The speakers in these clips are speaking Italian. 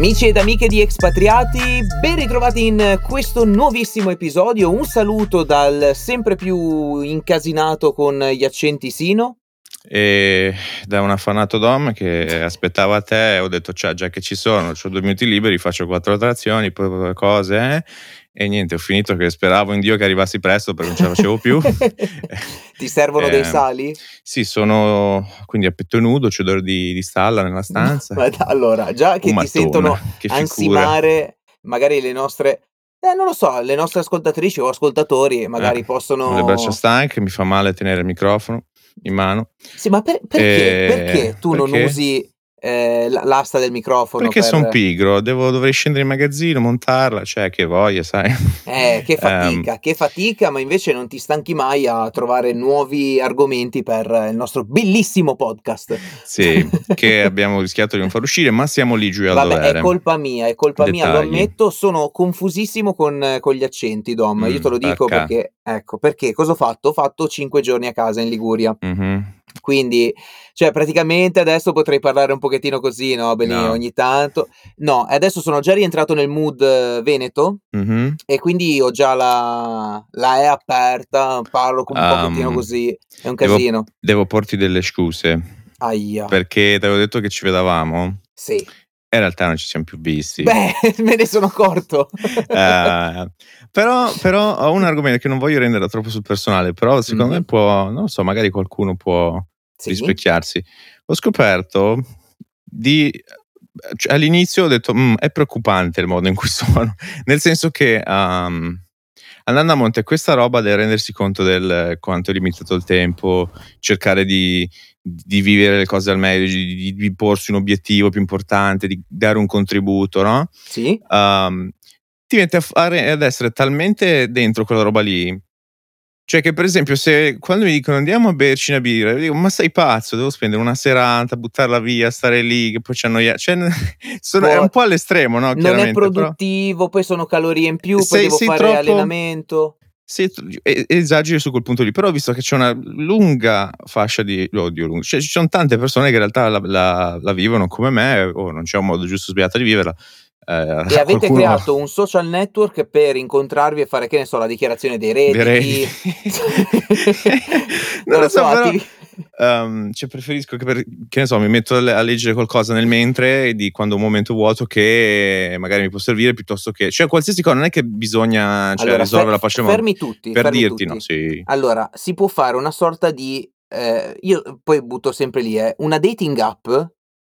Amici ed amiche di Expatriati, ben ritrovati in questo nuovissimo episodio. Un saluto dal sempre più incasinato con gli accenti Sino. E da un affanato Dom che aspettava te, ho detto, cioè, già che ci sono, ho due minuti liberi, faccio quattro trazioni, poi cose, eh? E niente, ho finito che speravo in Dio che arrivassi presto perché non ce la facevo più. Ti servono eh, dei sali? Sì, sono quindi a petto nudo, c'è odore di, di stalla nella stanza. Ma allora, già che ti sentono che ansimare magari le nostre eh, non lo so, le nostre ascoltatrici o ascoltatori magari eh, possono... Le braccia stanche, mi fa male tenere il microfono in mano. Sì, ma per, perché, e... perché tu perché? non usi eh, l'asta del microfono. Perché per... sono pigro, devo, dovrei scendere in magazzino, montarla, cioè che voglia, sai. Eh, che fatica, um, che fatica, ma invece non ti stanchi mai a trovare nuovi argomenti per il nostro bellissimo podcast. Sì, che abbiamo rischiato di non far uscire, ma siamo lì giù a Vabbè, dovere. è colpa mia, è colpa Dettagli. mia, lo ammetto, sono confusissimo con, con gli accenti, Dom, mm, io te lo dico perché. perché, ecco, perché cosa ho fatto? Ho fatto cinque giorni a casa in Liguria. Mm-hmm quindi, cioè, praticamente adesso potrei parlare un pochettino così, no? Bene, no. ogni tanto. No, adesso sono già rientrato nel mood eh, veneto mm-hmm. e quindi ho già la, la E aperta, parlo un um, pochettino così, è un casino. Devo, devo porti delle scuse. Aia. Perché ti avevo detto che ci vedavamo. Sì. In realtà non ci siamo più visti. Beh, me ne sono accorto. uh, però, però, ho un argomento che non voglio rendere troppo sul personale, però secondo mm-hmm. me può, non so, magari qualcuno può sì. rispecchiarsi. Ho scoperto di... Cioè, all'inizio ho detto, mm, è preoccupante il modo in cui sono, nel senso che... Um, andando a monte questa roba del rendersi conto del quanto è limitato il tempo, cercare di, di vivere le cose al meglio, di, di, porsi un obiettivo più importante, di dare un contributo, no? Sì. Um, ti metti a fare, ad essere talmente dentro quella roba lì. Cioè che per esempio se quando mi dicono andiamo a berci una birra, dico ma sei pazzo, devo spendere una serata, buttarla via, stare lì, che poi ci annoia. Cioè, sono, boh, è un po' all'estremo, no? Non è produttivo, però... poi sono calorie in più, poi sei, devo sei fare troppo... allenamento. Sì, esageri su quel punto lì, però visto che c'è una lunga fascia di odio. Cioè, ci sono tante persone che in realtà la, la, la vivono come me, o non c'è un modo giusto sbagliato di viverla. Eh, e avete qualcuno... creato un social network per incontrarvi e fare, che ne so, la dichiarazione dei redditi. Non, lo so, però, um, cioè preferisco che, per, che ne so, mi metto a leggere qualcosa nel mentre di quando ho un momento vuoto che magari mi può servire piuttosto che, cioè qualsiasi cosa, non è che bisogna cioè, allora, risolvere fer- la pace fermi tutti, per fermi dirti, tutti. no, sì. Allora, si può fare una sorta di, eh, io poi butto sempre lì, eh, una dating app,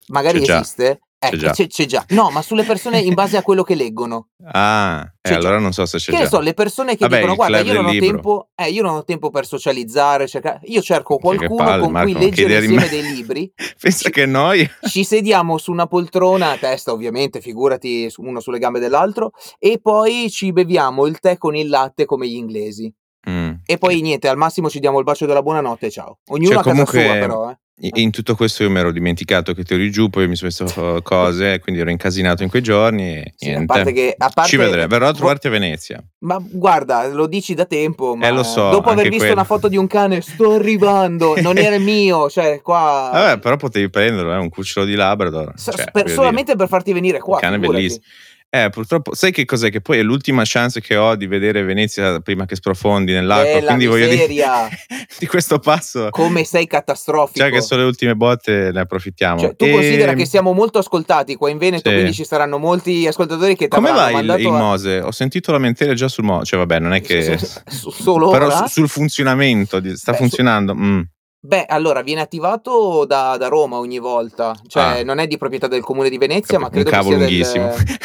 magari esiste. Ecco, c'è, c'è, c'è, già. No, ma sulle persone in base a quello che leggono. Ah, eh, allora non so se c'è che già. Che ne so, le persone che Vabbè, dicono guarda, io non, tempo, eh, io non, ho tempo, per socializzare, cerca... io cerco qualcuno palle, con Marco, cui leggere insieme dei libri. Pensa che noi... Ci sediamo su una poltrona, a testa ovviamente, figurati uno sulle gambe dell'altro, e poi ci beviamo il tè con il latte come gli inglesi. Mm. E poi niente, al massimo ci diamo il bacio della buonanotte ciao. Ognuno cioè, a casa sua però, eh. In tutto questo io mi ero dimenticato che ti eri giù, poi mi sono messo cose, quindi ero incasinato in quei giorni e sì, niente. A parte che, a parte, Ci vedrei, verrò a trovarti a Venezia. Ma guarda, lo dici da tempo, ma eh, lo so, dopo aver visto quello. una foto di un cane, sto arrivando, non era il mio, cioè qua... Vabbè, però potevi prenderlo, è eh, un cucciolo di Labrador. Cioè, per, solamente dire. per farti venire qua. Un cane figurati. bellissimo. Eh, purtroppo, sai che cos'è? Che poi è l'ultima chance che ho di vedere Venezia prima che sprofondi nell'acqua. Eh, quindi voglio dire di questo passo. Come sei catastrofico. Già che sono le ultime botte, ne approfittiamo. Cioè, tu e... considera che siamo molto ascoltati qua in Veneto, sì. quindi ci saranno molti ascoltatori che ti Come va il, il, Mose? Ho sentito lamentele già sul Mose. Cioè, vabbè, non è che. Solo Però su, sul funzionamento, sta Beh, funzionando. Su... Mm. Beh, allora viene attivato da, da Roma ogni volta, cioè ah. non è di proprietà del comune di Venezia, Cap- ma credo che sia lunghissimo. Del...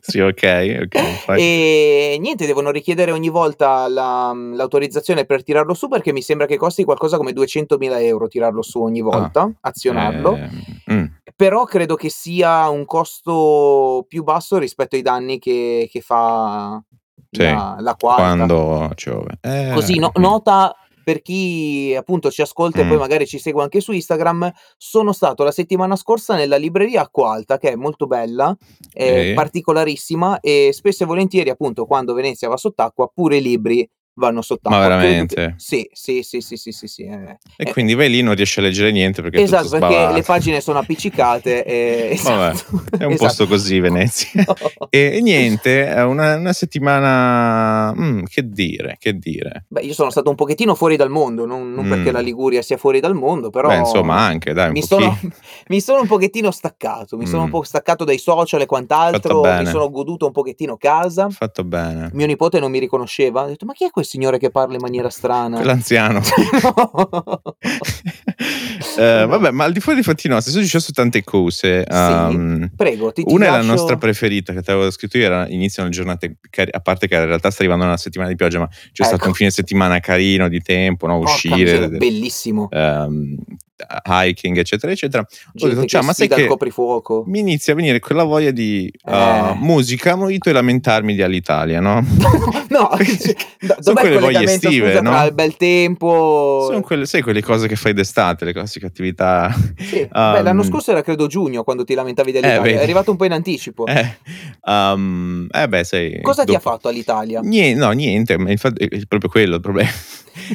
sì, ok, ok. E niente, devono richiedere ogni volta la, l'autorizzazione per tirarlo su perché mi sembra che costi qualcosa come 200.000 euro tirarlo su ogni volta, ah. azionarlo. Eh, mm. Però credo che sia un costo più basso rispetto ai danni che, che fa sì, la, la quarta. Quando piove. Eh, Così no, nota per chi appunto ci ascolta mm. e poi magari ci segue anche su Instagram, sono stato la settimana scorsa nella libreria Acqua Alta, che è molto bella, è e... particolarissima e spesso e volentieri appunto quando Venezia va sott'acqua pure i libri vanno sott'acqua. Ma veramente? Sì, sì, sì, sì, sì, sì, sì eh. E eh. quindi vai lì non riesci a leggere niente perché Esatto, perché le pagine sono appiccicate e... esatto. Vabbè, è un esatto. posto così Venezia. No. E, e, niente, è una, una settimana... Mm, che dire, che dire. Beh, io sono stato un pochettino fuori dal mondo, non, non mm. perché la Liguria sia fuori dal mondo, però... Beh, insomma, anche, dai, mi sono, mi sono, un pochettino staccato, mi mm. sono un po' staccato dai social e quant'altro, mi sono goduto un pochettino casa. Fatto bene. Mio nipote non mi riconosceva, ha detto, ma chi è quel signore che parla in maniera strana? L'anziano. eh, vabbè, ma al di fuori di fatti nostri sono successe tante cose. Um, sì, prego, ti, ti Una lascio... è la nostra preferita che ti avevo scritto io, era, iniziano le giornate, a parte che in realtà sta arrivando una settimana di pioggia, ma c'è ecco. stato un fine settimana carino di tempo, no? uscire. Miseria, bellissimo. Um, hiking, eccetera, eccetera. Ho detto, cioè, ma sai che coprifuoco. mi inizia a venire quella voglia di uh, eh. musica, molito e lamentarmi di all'Italia, no? no, cioè, dov'è quelle voglie estive, scusa, no? Tra il bel tempo. Sono quelle, sai, quelle cose che fai d'estate, le classiche attività. Sì. Um, Beh, l'anno scorso era credo giugno quando ti lamentavi dell'Italia, eh, è arrivato un po' in anticipo. Eh, um, eh beh, sai. Cosa dopo... ti ha fatto all'Italia? Niente, no, niente, infatti è proprio quello il problema.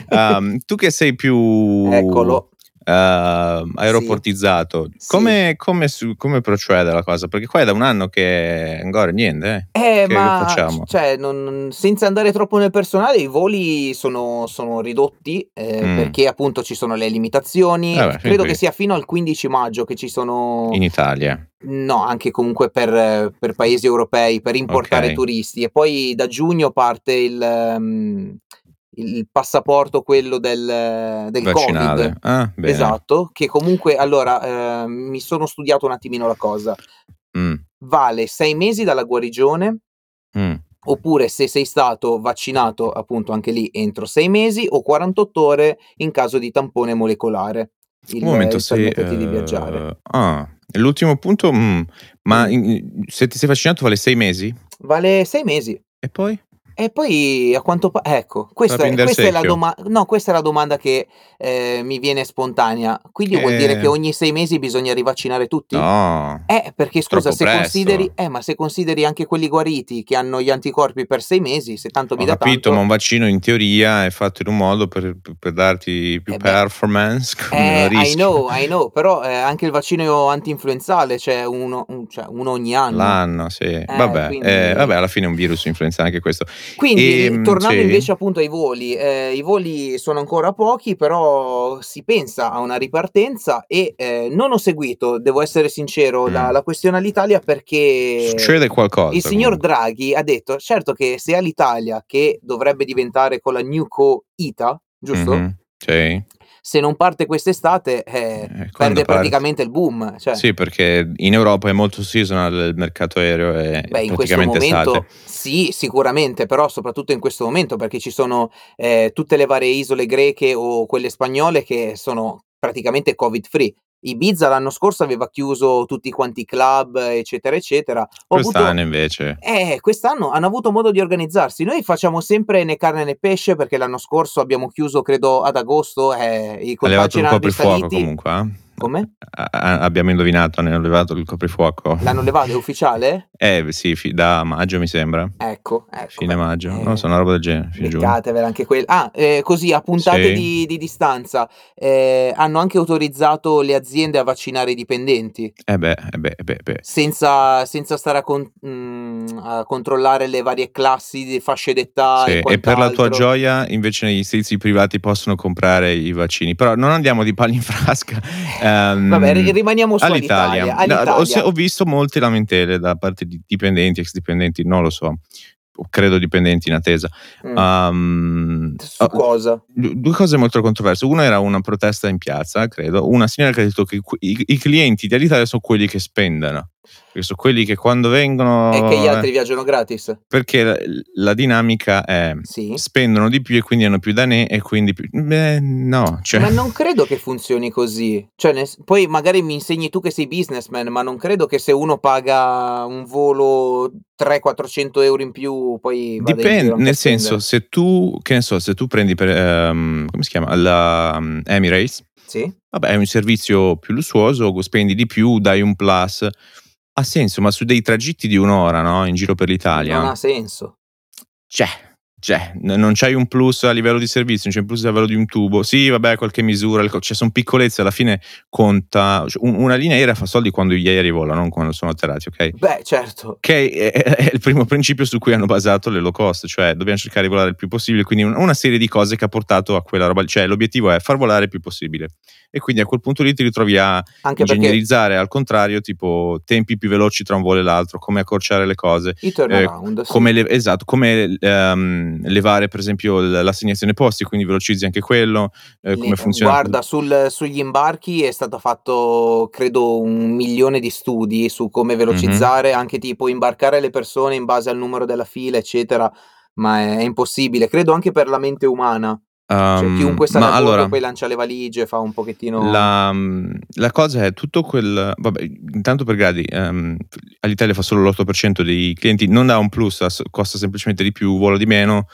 um, tu che sei più Eccolo uh, aeroportizzato. Sì. Come, sì. Come, su, come, procede la cosa? Perché qua è da un anno che ancora niente. Eh, eh ma facciamo? Cioè, non, senza andare troppo nel personale, i voli sono, sono ridotti eh, mm. perché appunto ci sono le limitazioni. Eh beh, Credo che sia fino al 15 maggio che ci sono. In Italia. No, anche comunque per, per paesi europei, per importare okay. turisti. E poi da giugno parte il. Um, il passaporto quello del, del Covid. Ah, esatto, che comunque allora eh, mi sono studiato un attimino la cosa. Mm. Vale sei mesi dalla guarigione. Mm. Oppure se sei stato vaccinato appunto anche lì entro sei mesi o 48 ore in caso di tampone molecolare. Il, un momento, se, uh, di viaggiare. Ah, l'ultimo punto, mm, ma in, se ti sei vaccinato vale sei mesi? Vale sei mesi. E poi? E poi a quanto pare, ecco, questa, è, questa è la domanda, no, questa è la domanda che eh, mi viene spontanea. Quindi vuol dire che ogni sei mesi bisogna rivaccinare tutti? No. Eh, perché scusa, se presto. consideri, eh, ma se consideri anche quelli guariti che hanno gli anticorpi per sei mesi, se tanto Ho mi dà capito, tanto... ma un vaccino in teoria è fatto in un modo per, per darti più eh performance. Eh, I know, I know, però eh, anche il vaccino anti-influenzale c'è cioè uno, un, cioè uno ogni anno. L'anno, sì. Eh, vabbè, quindi... Eh, vabbè, alla fine è un virus influenzale anche questo. Quindi, e, ehm, tornando sì. invece appunto ai voli, eh, i voli sono ancora pochi, però si pensa a una ripartenza e eh, non ho seguito, devo essere sincero, mm. la, la, questione all'Italia perché succede qualcosa. Il signor comunque. Draghi ha detto, certo che se all'Italia, che dovrebbe diventare con la New Co ITA, giusto? Mm-hmm. Sì se non parte quest'estate eh, eh, perde parte? praticamente il boom. Cioè. Sì, perché in Europa è molto seasonal il mercato aereo e Beh, in questo momento sì, sicuramente, però soprattutto in questo momento perché ci sono eh, tutte le varie isole greche o quelle spagnole che sono praticamente covid free. Ibiza l'anno scorso aveva chiuso tutti quanti i club, eccetera, eccetera. Ho quest'anno avuto... invece. Eh, quest'anno hanno avuto modo di organizzarsi. Noi facciamo sempre né carne né pesce perché l'anno scorso abbiamo chiuso, credo, ad agosto. Eh, i contagi erano risaliti. comunque, eh? Come? abbiamo indovinato, hanno levato il coprifuoco. L'hanno levato, è ufficiale? Eh sì, da maggio mi sembra. Ecco, ecco. Fine maggio, eh, non so, una roba del genere. Beccatevela anche quella. Ah, eh, così a puntate sì. di, di, distanza eh, hanno anche autorizzato le aziende a vaccinare i dipendenti. Eh beh, eh beh, eh beh, beh. Senza, senza, stare a, con, mh, mm, a, controllare le varie classi di fasce d'età. Sì, e, e, per la tua gioia, invece negli servizi privati possono comprare i vaccini. Però non andiamo di palla in frasca. Um, Vabbè, rimaniamo su all'Italia. all'Italia. No, ho, ho, visto molte lamentele da parte di dipendenti, ex dipendenti, non lo so. Credo dipendenti in attesa. Mm. Um, su cosa? Due cose molto controverse. Una era una protesta in piazza, credo. Una signora che ha detto che i, i clienti di Alitalia sono quelli che spendono perché sono quelli che quando vengono... E che gli altri viaggiano gratis. Perché la, la dinamica è sì. spendono di più e quindi hanno più danè e quindi più... Beh, no. Cioè... Ma non credo che funzioni così. Cioè, ne... poi magari mi insegni tu che sei businessman, ma non credo che se uno paga un volo 300-400 euro in più poi... Dipende, nel senso, se tu, che ne so, se tu prendi per... Um, come si chiama? La um, Emirates. Sì. Vabbè, è un servizio più lussuoso, spendi di più, dai un plus ha senso, ma su dei tragitti di un'ora, no? In giro per l'Italia. Non ha senso. Cioè, cioè, non c'hai un plus a livello di servizio, non c'è un plus a livello di un tubo. Sì, vabbè, qualche misura, cioè sono piccolezze, alla fine conta. Cioè, una linea aerea fa soldi quando gli aerei volano, non quando sono atterrati, ok? Beh, certo. Che è, è, il primo principio su cui hanno basato le low cost, cioè dobbiamo cercare di volare il più possibile, quindi una serie di cose che ha portato a quella roba, cioè l'obiettivo è far volare il più possibile. E quindi a quel punto lì ti ritrovi a Anche ingegnerizzare perché... al contrario, tipo tempi più veloci tra un volo e l'altro, come accorciare le cose. I turnaround, eh, come le, esatto, come um, levare per esempio l'assegnazione posti, quindi velocizzi anche quello, eh, come funziona. Guarda, sul, sugli imbarchi è stato fatto credo un milione di studi su come velocizzare, mm-hmm. anche tipo imbarcare le persone in base al numero della fila, eccetera, ma è impossibile, credo anche per la mente umana. Cioè, chiunque sta a allora, poi lancia le valigie, fa un pochettino. La, la, cosa è tutto quel. Vabbè, intanto per gradi, um, all'Italia fa solo l'8% dei clienti, non dà un plus, costa semplicemente di più, vola di meno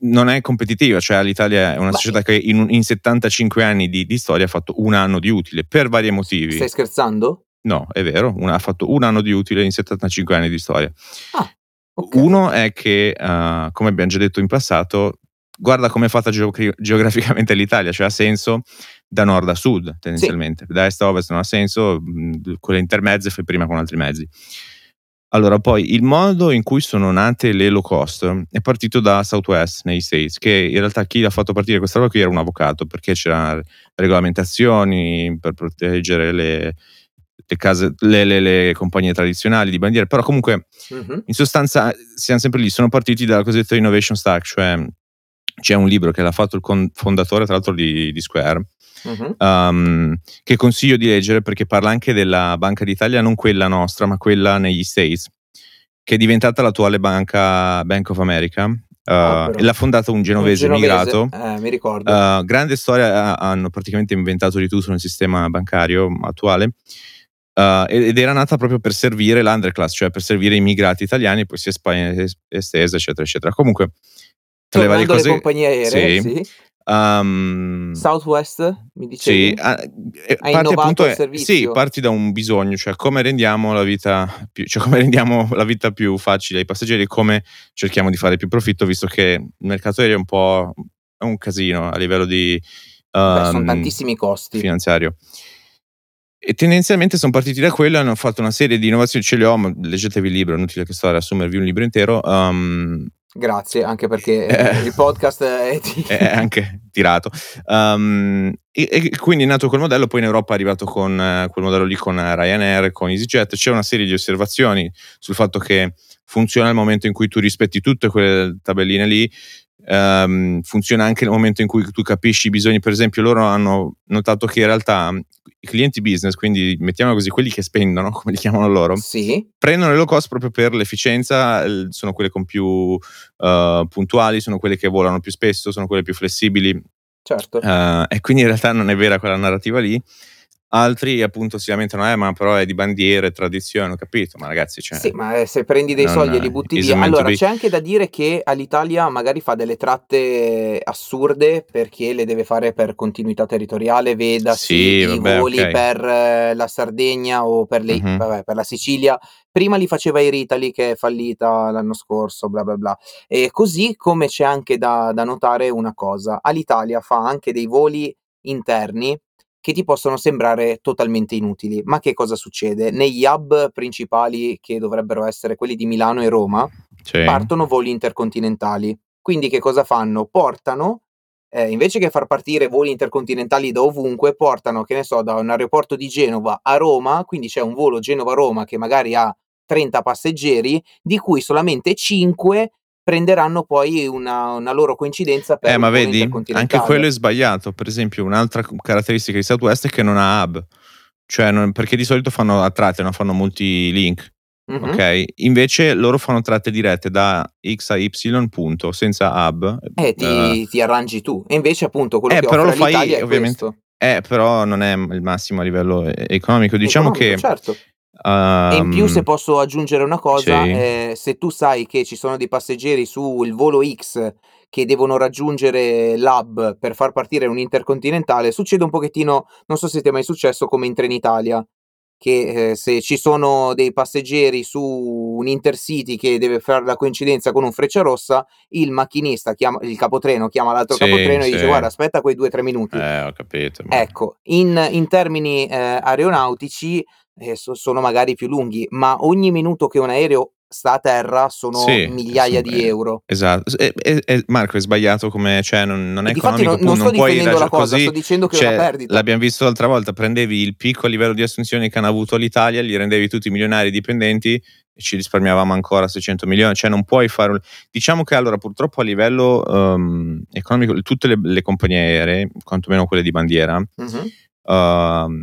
non è competitiva, cioè l'Italia è una Beh, società che in, in 75 anni di, di, storia ha fatto un anno di utile per vari motivi. Stai scherzando? No, è vero, una, ha fatto un anno di utile in 75 anni di storia. Ah, okay. Uno è che, uh, come abbiamo già detto in passato, guarda come è fatta geogra- geograficamente l'Italia, cioè ha senso da nord a sud tendenzialmente, sì. da est a ovest non ha senso, quelle intermezze fai prima con altri mezzi. Allora, poi il modo in cui sono nate le low cost è partito da Southwest negli States, che in realtà chi l'ha fatto partire questa roba qui era un avvocato, perché c'erano regolamentazioni per proteggere le, le, case, le, le, le, compagnie tradizionali di bandiere, però comunque uh-huh. in sostanza siamo sempre lì, sono partiti dalla cosiddetta innovation stack, cioè c'è un libro che l'ha fatto il fondatore tra l'altro di, di Square, uh-huh. um, che consiglio di leggere perché parla anche della Banca d'Italia, non quella nostra, ma quella negli States, che è diventata l'attuale banca Bank of America. Uh, oh, l'ha fondata un genovese, un genovese immigrato. Eh, mi ricordo. Uh, grande storia, hanno praticamente inventato di tutto nel sistema bancario attuale. Uh, ed era nata proprio per servire l'underclass, cioè per servire immigrati italiani, poi si è estesa, eccetera, eccetera. Comunque, tra le varie cose, le compagnie aeree, sì. sì. Um, Southwest, mi dicevi? Sì, ah, eh, parti appunto, sì, parti da un bisogno, cioè come rendiamo la vita più, cioè come rendiamo la vita più facile ai passeggeri, come cerchiamo di fare più profitto, visto che il mercato aereo è un po' è un casino a livello di um, Beh, sono ehm, tantissimi costi finanziario. E tendenzialmente sono partiti da quello e hanno fatto una serie di innovazioni, ce le ho, ma leggetevi il libro, è inutile che sto a riassumervi un libro intero. Um, Grazie, anche perché eh, il podcast è, ti... è anche tirato. Um, e, e, quindi è nato quel modello, poi in Europa è arrivato con uh, quel modello lì con Ryanair, con EasyJet. C'è una serie di osservazioni sul fatto che funziona nel momento in cui tu rispetti tutte quelle tabelline lì, um, funziona anche nel momento in cui tu capisci i bisogni. Per esempio, loro hanno notato che in realtà i clienti business, quindi mettiamo così, quelli che spendono, come li chiamano loro, sì. prendono le low cost proprio per l'efficienza, sono quelle con più uh, puntuali, sono quelle che volano più spesso, sono quelle più flessibili. Certo. Uh, e quindi in realtà non è vera quella narrativa lì. Altri appunto si lamentano, eh, ma però è di bandiere, tradizione, ho capito, ma ragazzi, cioè, Sì, ma eh, se prendi dei soldi e li butti via. Allora, c'è anche da dire che all'Italia magari fa delle tratte assurde perché le deve fare per continuità territoriale, vedasi sì, i vabbè, voli okay. per eh, la Sardegna o per, le, mm-hmm. vabbè, per la Sicilia. Prima li faceva Air Italy che è fallita l'anno scorso, bla bla bla. E così come c'è anche da, da notare una cosa, all'Italia fa anche dei voli interni che ti possono sembrare totalmente inutili. Ma che cosa succede? Negli hub principali, che dovrebbero essere quelli di Milano e Roma, sì. partono voli intercontinentali. Quindi che cosa fanno? Portano, eh, invece che far partire voli intercontinentali da ovunque, portano, che ne so, da un aeroporto di Genova a Roma, quindi c'è un volo Genova-Roma che magari ha 30 passeggeri, di cui solamente 5 prenderanno poi una, una loro coincidenza per eh, ma vedi, anche quello è sbagliato. Per esempio, un'altra caratteristica di Southwest è che non ha hub, cioè non, perché di solito fanno a tratte, non fanno molti link. Mm-hmm. Ok, invece loro fanno tratte dirette da X a Y, punto, senza hub. Eh, ti, uh, ti arrangi tu. E invece, appunto, quello eh, che però lo fai, ovviamente. Questo. Eh, però non è il massimo a livello economico. Diciamo economico, che certo. Um, e in più, se posso aggiungere una cosa, sì. eh, se tu sai che ci sono dei passeggeri sul volo X che devono raggiungere l'hub per far partire un intercontinentale, succede un pochettino, non so se ti è mai successo come in Trenitalia, che eh, se ci sono dei passeggeri su un intercity che deve fare la coincidenza con un freccia rossa, il macchinista chiama il capotreno, chiama l'altro sì, capotreno sì. e dice guarda aspetta quei due o tre minuti. Eh, ho capito. Ma... Ecco, in, in termini eh, aeronautici eh, so, sono magari più lunghi, ma ogni minuto che un aereo sta a terra sono sì, migliaia di euro. Esatto. E, e, e Marco è sbagliato come cioè non, non è Difatti economico, non, non, non puoi la cosa, così. sto dicendo che cioè, è una cioè, perdita. L'abbiamo visto l'altra volta, prendevi il piccolo livello di assunzioni che hanno avuto l'Italia, li rendevi tutti milionari dipendenti e ci risparmiavamo ancora 600 milioni, cioè non puoi fare un... diciamo che allora purtroppo a livello um, economico tutte le, le, compagnie aeree, quantomeno quelle di bandiera, uh-huh. uh,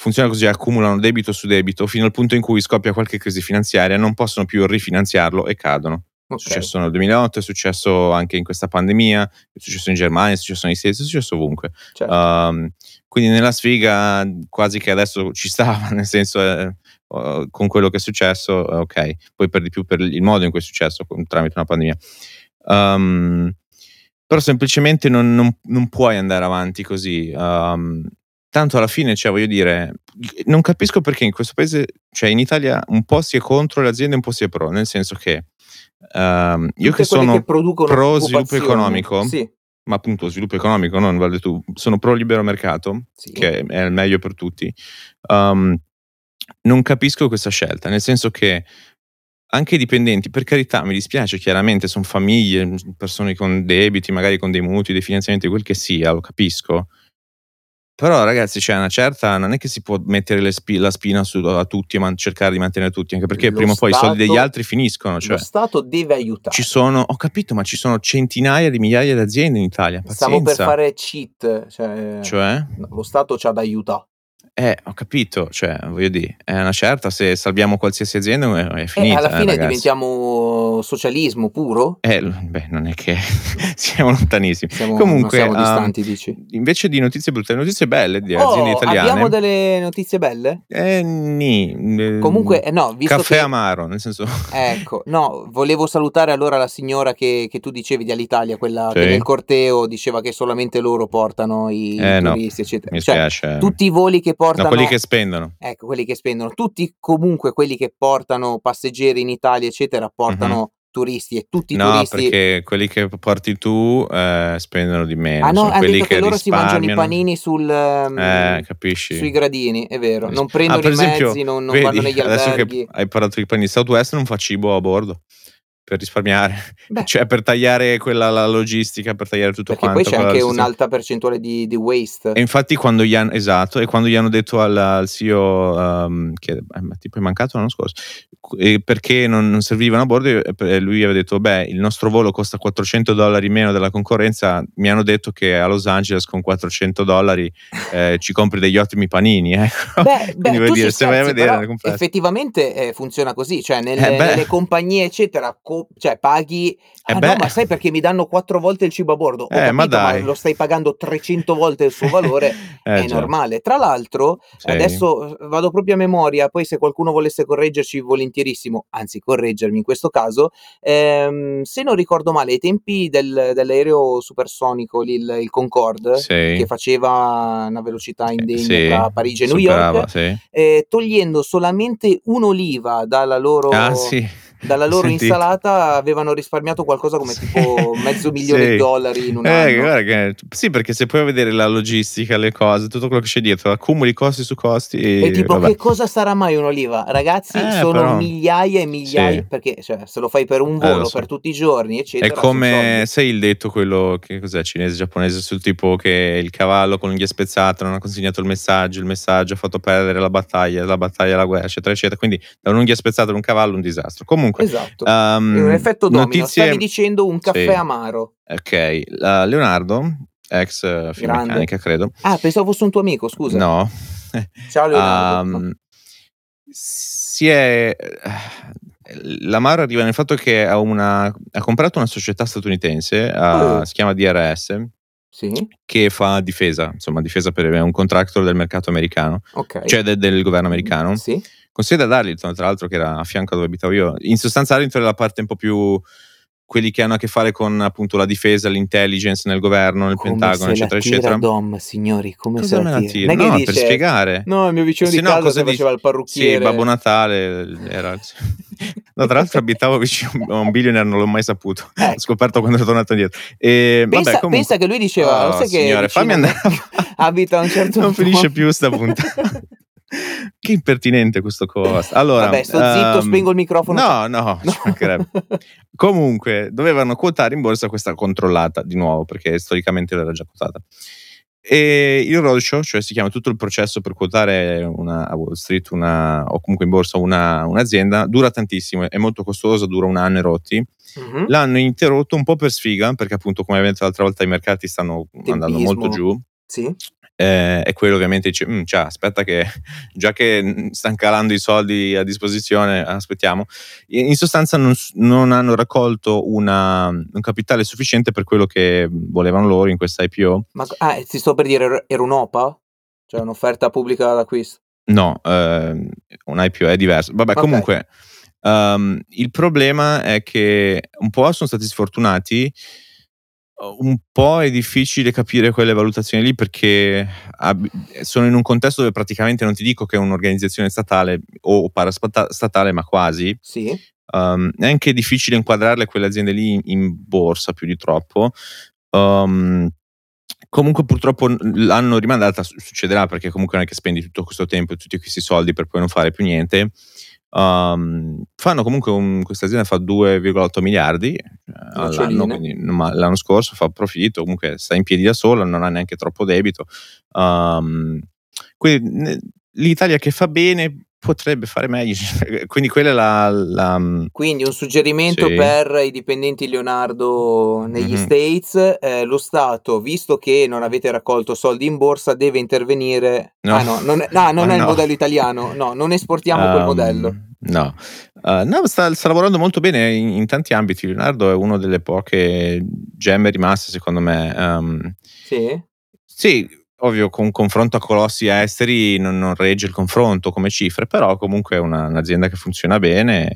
funziona così, accumulano debito su debito fino al punto in cui scoppia qualche crisi finanziaria, non possono più rifinanziarlo e cadono. Okay. È successo nel 2008, è successo anche in questa pandemia, è successo in Germania, è successo negli Stati, è successo ovunque. Certo. Um, quindi nella sfiga quasi che adesso ci stava, nel senso eh, con quello che è successo, ok, poi per di più per il modo in cui è successo tramite una pandemia. Um, però semplicemente non, non, non, puoi andare avanti così. Um, tanto alla fine, cioè, voglio dire, non capisco perché in questo paese, cioè in Italia, un po' si è contro le aziende, un po' si è pro, nel senso che um, io che sono che pro sviluppo economico, sì. ma appunto sviluppo economico, non vale tu, sono pro libero mercato, sì. che è il meglio per tutti, um, non capisco questa scelta, nel senso che anche i dipendenti, per carità, mi dispiace, chiaramente sono famiglie, persone con debiti, magari con dei mutui, dei finanziamenti, quel che sia, lo capisco però ragazzi, c'è una certa, non è che si può mettere spi- la spina su, a tutti e man- cercare di mantenere tutti, anche perché lo prima o poi i soldi degli altri finiscono. Cioè, lo Stato deve aiutare. Ci sono, ho capito, ma ci sono centinaia di migliaia di aziende in Italia. Pazienza. Stavo per fare cheat. Cioè, cioè? Lo Stato ci ha da aiutare. Eh, ho capito, cioè, voglio dire, è una certa, se salviamo qualsiasi azienda è, è finita. Eh, alla fine eh, diventiamo socialismo puro? Eh, beh, non è che siamo lontanissimi. Siamo, Comunque, siamo distanti, um, dici. Invece di notizie brutte, notizie belle di oh, aziende italiane. abbiamo delle notizie belle? Eh, ni. Comunque, eh, no, visto Caffè che... amaro, nel senso... Ecco, no, volevo salutare allora la signora che, che tu dicevi di Alitalia, quella sì. che nel corteo diceva che solamente loro portano i eh, turisti, no, eccetera. Mi cioè, spiace. Tutti i voli che portano... No, quelli che spendono. Ecco, quelli che spendono. Tutti comunque quelli che portano passeggeri in Italia, eccetera, portano mm-hmm. turisti e tutti i no, turisti... perché quelli che porti tu eh, spendono di meno. Ah no, Sono quelli detto che, che loro si mangiano i panini sul, um, eh, capisci. sui gradini, è vero. Non prendono ah, i esempio, mezzi, non, non vedi, vanno negli adesso alberghi. che hai parlato di panini Southwest non fa cibo a bordo per risparmiare, Beh. cioè per tagliare quella la logistica, per tagliare tutto Perché quanto. poi c'è anche un'alta percentuale di, di, waste. E infatti quando gli hanno, esatto, e quando gli hanno detto al, al CEO, um, che eh, tipo è mancato l'anno scorso, perché non, non, servivano a bordo, lui aveva detto, beh, il nostro volo costa 400 dollari meno della concorrenza, mi hanno detto che a Los Angeles con 400 dollari eh, ci compri degli ottimi panini. Ecco. Beh, beh vuol dire, se vai a vedere, effettivamente eh, funziona così, cioè nelle, eh nelle compagnie eccetera, cioè paghi ah, no, ma sai perché mi danno quattro volte il cibo a bordo? Eh, capito, ma, ma, lo stai pagando 300 volte il suo valore, eh, è già. normale. Tra l'altro, sì. adesso eh, vado proprio a memoria, poi se qualcuno volesse correggerci volentierissimo, anzi correggermi in questo caso, ehm, se non ricordo male, ai tempi del, dell'aereo supersonico, il, il Concorde, sì. che faceva una velocità indegna sì. tra Parigi e New York, eh, togliendo solamente un'oliva dalla loro... Ah, sì dalla loro Sentite. insalata avevano risparmiato qualcosa come tipo mezzo milione sì. di dollari in un eh, anno. Che, sì, perché se puoi vedere la logistica, le cose, tutto quello che c'è dietro, accumuli costi su costi. E, e tipo, vabbè. che cosa sarà mai un'oliva? Ragazzi, eh, sono però... migliaia e migliaia, sì. perché cioè, se lo fai per un volo, eh, so. per tutti i giorni, eccetera. È come, sai il detto quello che cos'è, cinese, giapponese, sul tipo che il cavallo con l'unghia spezzata non ha consegnato il messaggio, il messaggio ha fatto perdere la battaglia, la battaglia, la guerra, eccetera, eccetera. Quindi da un'unghia spezzata ad un cavallo un disastro. Comunque, esatto. Um, un effetto domino. Notizie... Stavi dicendo un caffè sì. amaro. Ok, uh, Leonardo, ex uh, credo. Ah, pensavo fosse un tuo amico, scusa. No. Ciao Leonardo. Um, si è l'amaro arriva nel fatto che ha, una, ha comprato una società statunitense, uh, si chiama DRS, sì. che fa difesa, insomma difesa per un contractor del mercato americano, okay. cioè de, del governo americano. Sì. Considera Darlington, tra l'altro, che era a fianco dove abitavo io. In sostanza, Darlington è la parte un po' più quelli che hanno a che fare con appunto la difesa, l'intelligence nel governo, nel come Pentagono, eccetera, eccetera. Dom, signori, come Cosa se la tira? No, dice, per spiegare. No, il mio vicino di no, casa cosa faceva il parrucchiere. Sì, Babbo Natale era... No, tra l'altro abitavo vicino a un billionaire, non l'ho mai saputo. Eh. Ho scoperto quando sono tornato indietro. E, pensa, vabbè, comunque... pensa, che lui diceva, oh, sai signore, che fammi andare. abita a un certo punto. Non finisce più sta puntata. che impertinente questo co-host. Allora, Vabbè, sto um, zitto, ehm, spengo il microfono. No, no, no. Comunque, dovevano quotare in borsa questa controllata di nuovo, perché storicamente l'era già quotata. E il roadshow, cioè si chiama tutto il processo per quotare una, a Wall Street una, o comunque in borsa una, un'azienda, dura tantissimo, è molto costoso, dura un anno e rotti. Mm-hmm. L'hanno interrotto un po' per sfiga, perché appunto come avete l'altra volta i mercati stanno Tempismo. andando molto giù. Sì eh, e quello ovviamente dice, mm, cioè, aspetta che già che stanno calando i soldi a disposizione, aspettiamo. In sostanza non, non hanno raccolto una, un capitale sufficiente per quello che volevano loro in questa IPO. Ma ah, ti sto per dire, era un'OPA? Cioè un'offerta pubblica d'acquisto? No, eh, un IPO è diverso. Vabbè, okay. comunque, um, il problema è che un po' sono stati sfortunati un po' è difficile capire quelle valutazioni lì perché sono in un contesto dove praticamente non ti dico che è un'organizzazione statale o parastatale, ma quasi. Sì. Um, è anche difficile inquadrarle quelle aziende lì in, in borsa più di troppo. Um, comunque purtroppo l'hanno rimandata, succederà perché comunque non è che spendi tutto questo tempo e tutti questi soldi per poi non fare più niente. Um, fanno comunque un, questa azienda fa 2,8 miliardi eh, all'anno, quindi, l'anno scorso fa profitto, comunque sta in piedi da sola, non ha neanche troppo debito. Um, quindi l'Italia che fa bene potrebbe fare meglio. Quindi quella è la, la mm, Quindi un suggerimento sì. per i dipendenti Leonardo negli mm-hmm. States, eh, lo Stato, visto che non avete raccolto soldi in borsa, deve intervenire. No, ah, no, non è, no, non è no. il modello italiano, no, non esportiamo um, quel modello. No, uh, no sta, sta, lavorando molto bene in, in, tanti ambiti. Leonardo è una delle poche gemme rimaste, secondo me. Um, sì. Sì, ovvio con confronto a colossi esteri non, non, regge il confronto come cifre, però comunque è una, un'azienda che funziona bene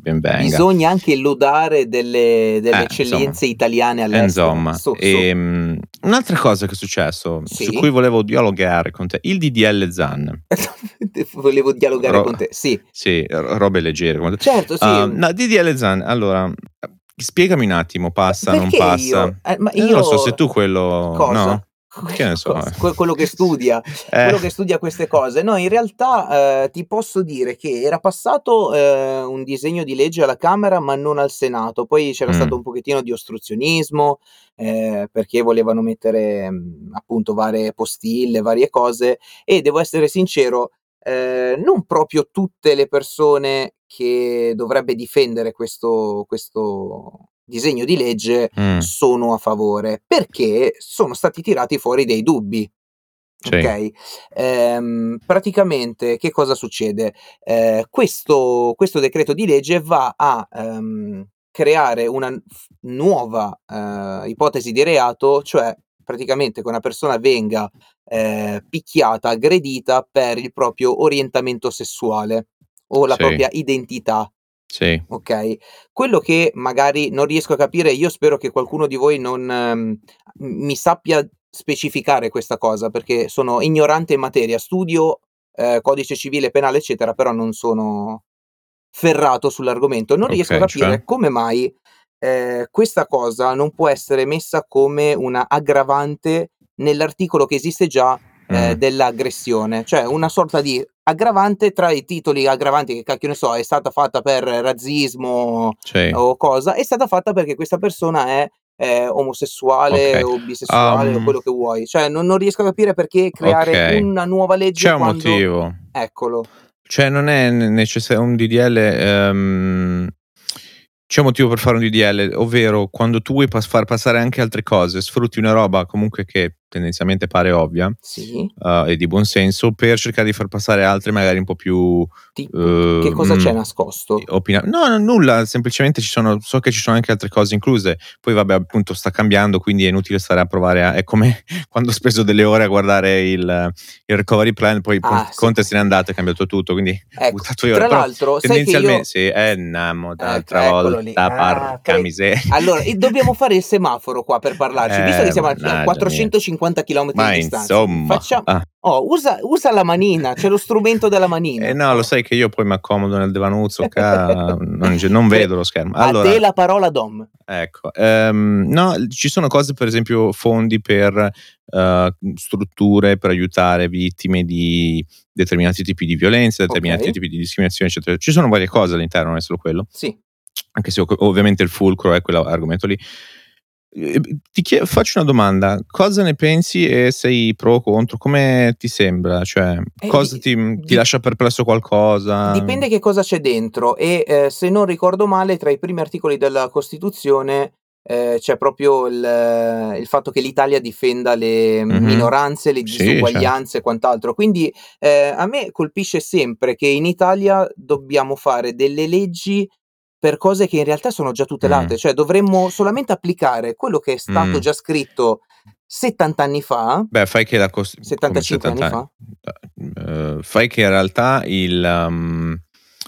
ben venga. Bisogna anche lodare delle, delle eh, eccellenze insomma, italiane all'estero. Insomma, so, so. E, um, un'altra cosa che è successo, sì? su cui volevo dialogare con te, il DDL ZAN. volevo dialogare Ro- con te, sì. Sì, robe leggere. Certo, sì. Uh, no, DDL ZAN, allora... Spiegami un attimo, passa, Perché non passa. Io? Eh, ma io... Eh, non so se tu quello... Cosa? No? Che ne so. quello che studia, eh. quello che studia queste cose. No, in realtà eh, ti posso dire che era passato eh, un disegno di legge alla Camera, ma non al Senato. Poi c'era mm. stato un pochettino di ostruzionismo eh, perché volevano mettere mh, appunto varie postille, varie cose. E devo essere sincero, eh, non proprio tutte le persone che dovrebbe difendere questo, questo disegno di legge mm. sono a favore perché sono stati tirati fuori dei dubbi. Sì. Ok, ehm, praticamente che cosa succede? Eh, questo, questo, decreto di legge va a ehm, creare una nuova eh, ipotesi di reato, cioè praticamente che una persona venga eh, picchiata, aggredita per il proprio orientamento sessuale o la sì. propria identità sì. Ok? Quello che magari non riesco a capire, io spero che qualcuno di voi non ehm, mi sappia specificare questa cosa, perché sono ignorante in materia, studio eh, codice civile, penale, eccetera, però non sono ferrato sull'argomento. Non riesco a capire cioè? come mai eh, questa cosa non può essere messa come una aggravante nell'articolo che esiste già eh, mm. dell'aggressione, cioè una sorta di aggravante tra i titoli aggravanti che cacchio ne so, è stata fatta per razzismo sì. o cosa, è stata fatta perché questa persona è omosessuale okay. o bisessuale um, o quello che vuoi. Cioè non, non, riesco a capire perché creare okay. una nuova legge. C'è un quando... motivo. Eccolo. Cioè non è necessario un DDL... Um, ehm, c'è un motivo per fare un DDL, ovvero quando tu vuoi pas- far passare anche altre cose, sfrutti una roba comunque che tendenzialmente pare ovvia sì. uh, e di buon senso per cercare di far passare altre magari un po' più tipo, uh, che cosa c'è nascosto? Opina- no, no, nulla, semplicemente ci sono, so che ci sono anche altre cose incluse, poi vabbè appunto sta cambiando quindi è inutile stare a provare a, è come quando ho speso delle ore a guardare il, il recovery plan, poi ah, Conte sì. se n'è andato e ha cambiato tutto, quindi ecco, buttato io. Tra l'altro, tendenzialmente io... sì, è namo d'altra ecco, volta, ah, porca miseria. Allora, dobbiamo fare il semaforo qua per parlarci, eh, visto che siamo a 450 50 km Ma di distanza. Insomma, Facciamo... ah. oh, usa, usa, la manina, c'è lo strumento della manina. Eh no, lo sai che io poi mi accomodo nel divanuzzo, ca... non, non, vedo lo schermo. Allora, a te la parola Dom. Ecco, um, no, ci sono cose, per esempio, fondi per uh, strutture per aiutare vittime di determinati tipi di violenza, determinati okay. tipi di discriminazione, eccetera. Ci sono varie cose all'interno, non è solo quello. Sì. Anche se ovviamente il fulcro è quell'argomento lì. Ehm, ti chied- faccio una domanda, cosa ne pensi e sei pro o contro? Come ti sembra? Cioè, eh, cosa ti, di, ti, lascia perplesso qualcosa? Dipende che cosa c'è dentro e eh, se non ricordo male tra i primi articoli della Costituzione eh, c'è proprio il, il, fatto che l'Italia difenda le mm-hmm. minoranze, le disuguaglianze sì, certo. e quant'altro. Quindi eh, a me colpisce sempre che in Italia dobbiamo fare delle leggi per cose che in realtà sono già tutelate, mm. cioè dovremmo solamente applicare quello che è stato mm. già scritto 70 anni fa. Beh, fai che la Cost- 75 anni fa. Uh, fai che in realtà il um,